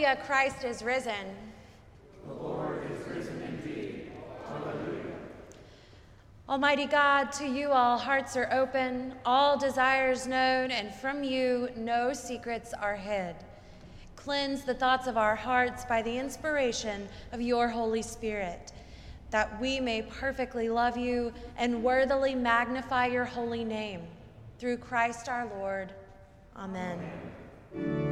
Hallelujah, Christ is risen. The Lord is risen indeed. Hallelujah. Almighty God, to you all hearts are open, all desires known, and from you no secrets are hid. Cleanse the thoughts of our hearts by the inspiration of your Holy Spirit, that we may perfectly love you and worthily magnify your holy name. Through Christ our Lord. Amen. Amen.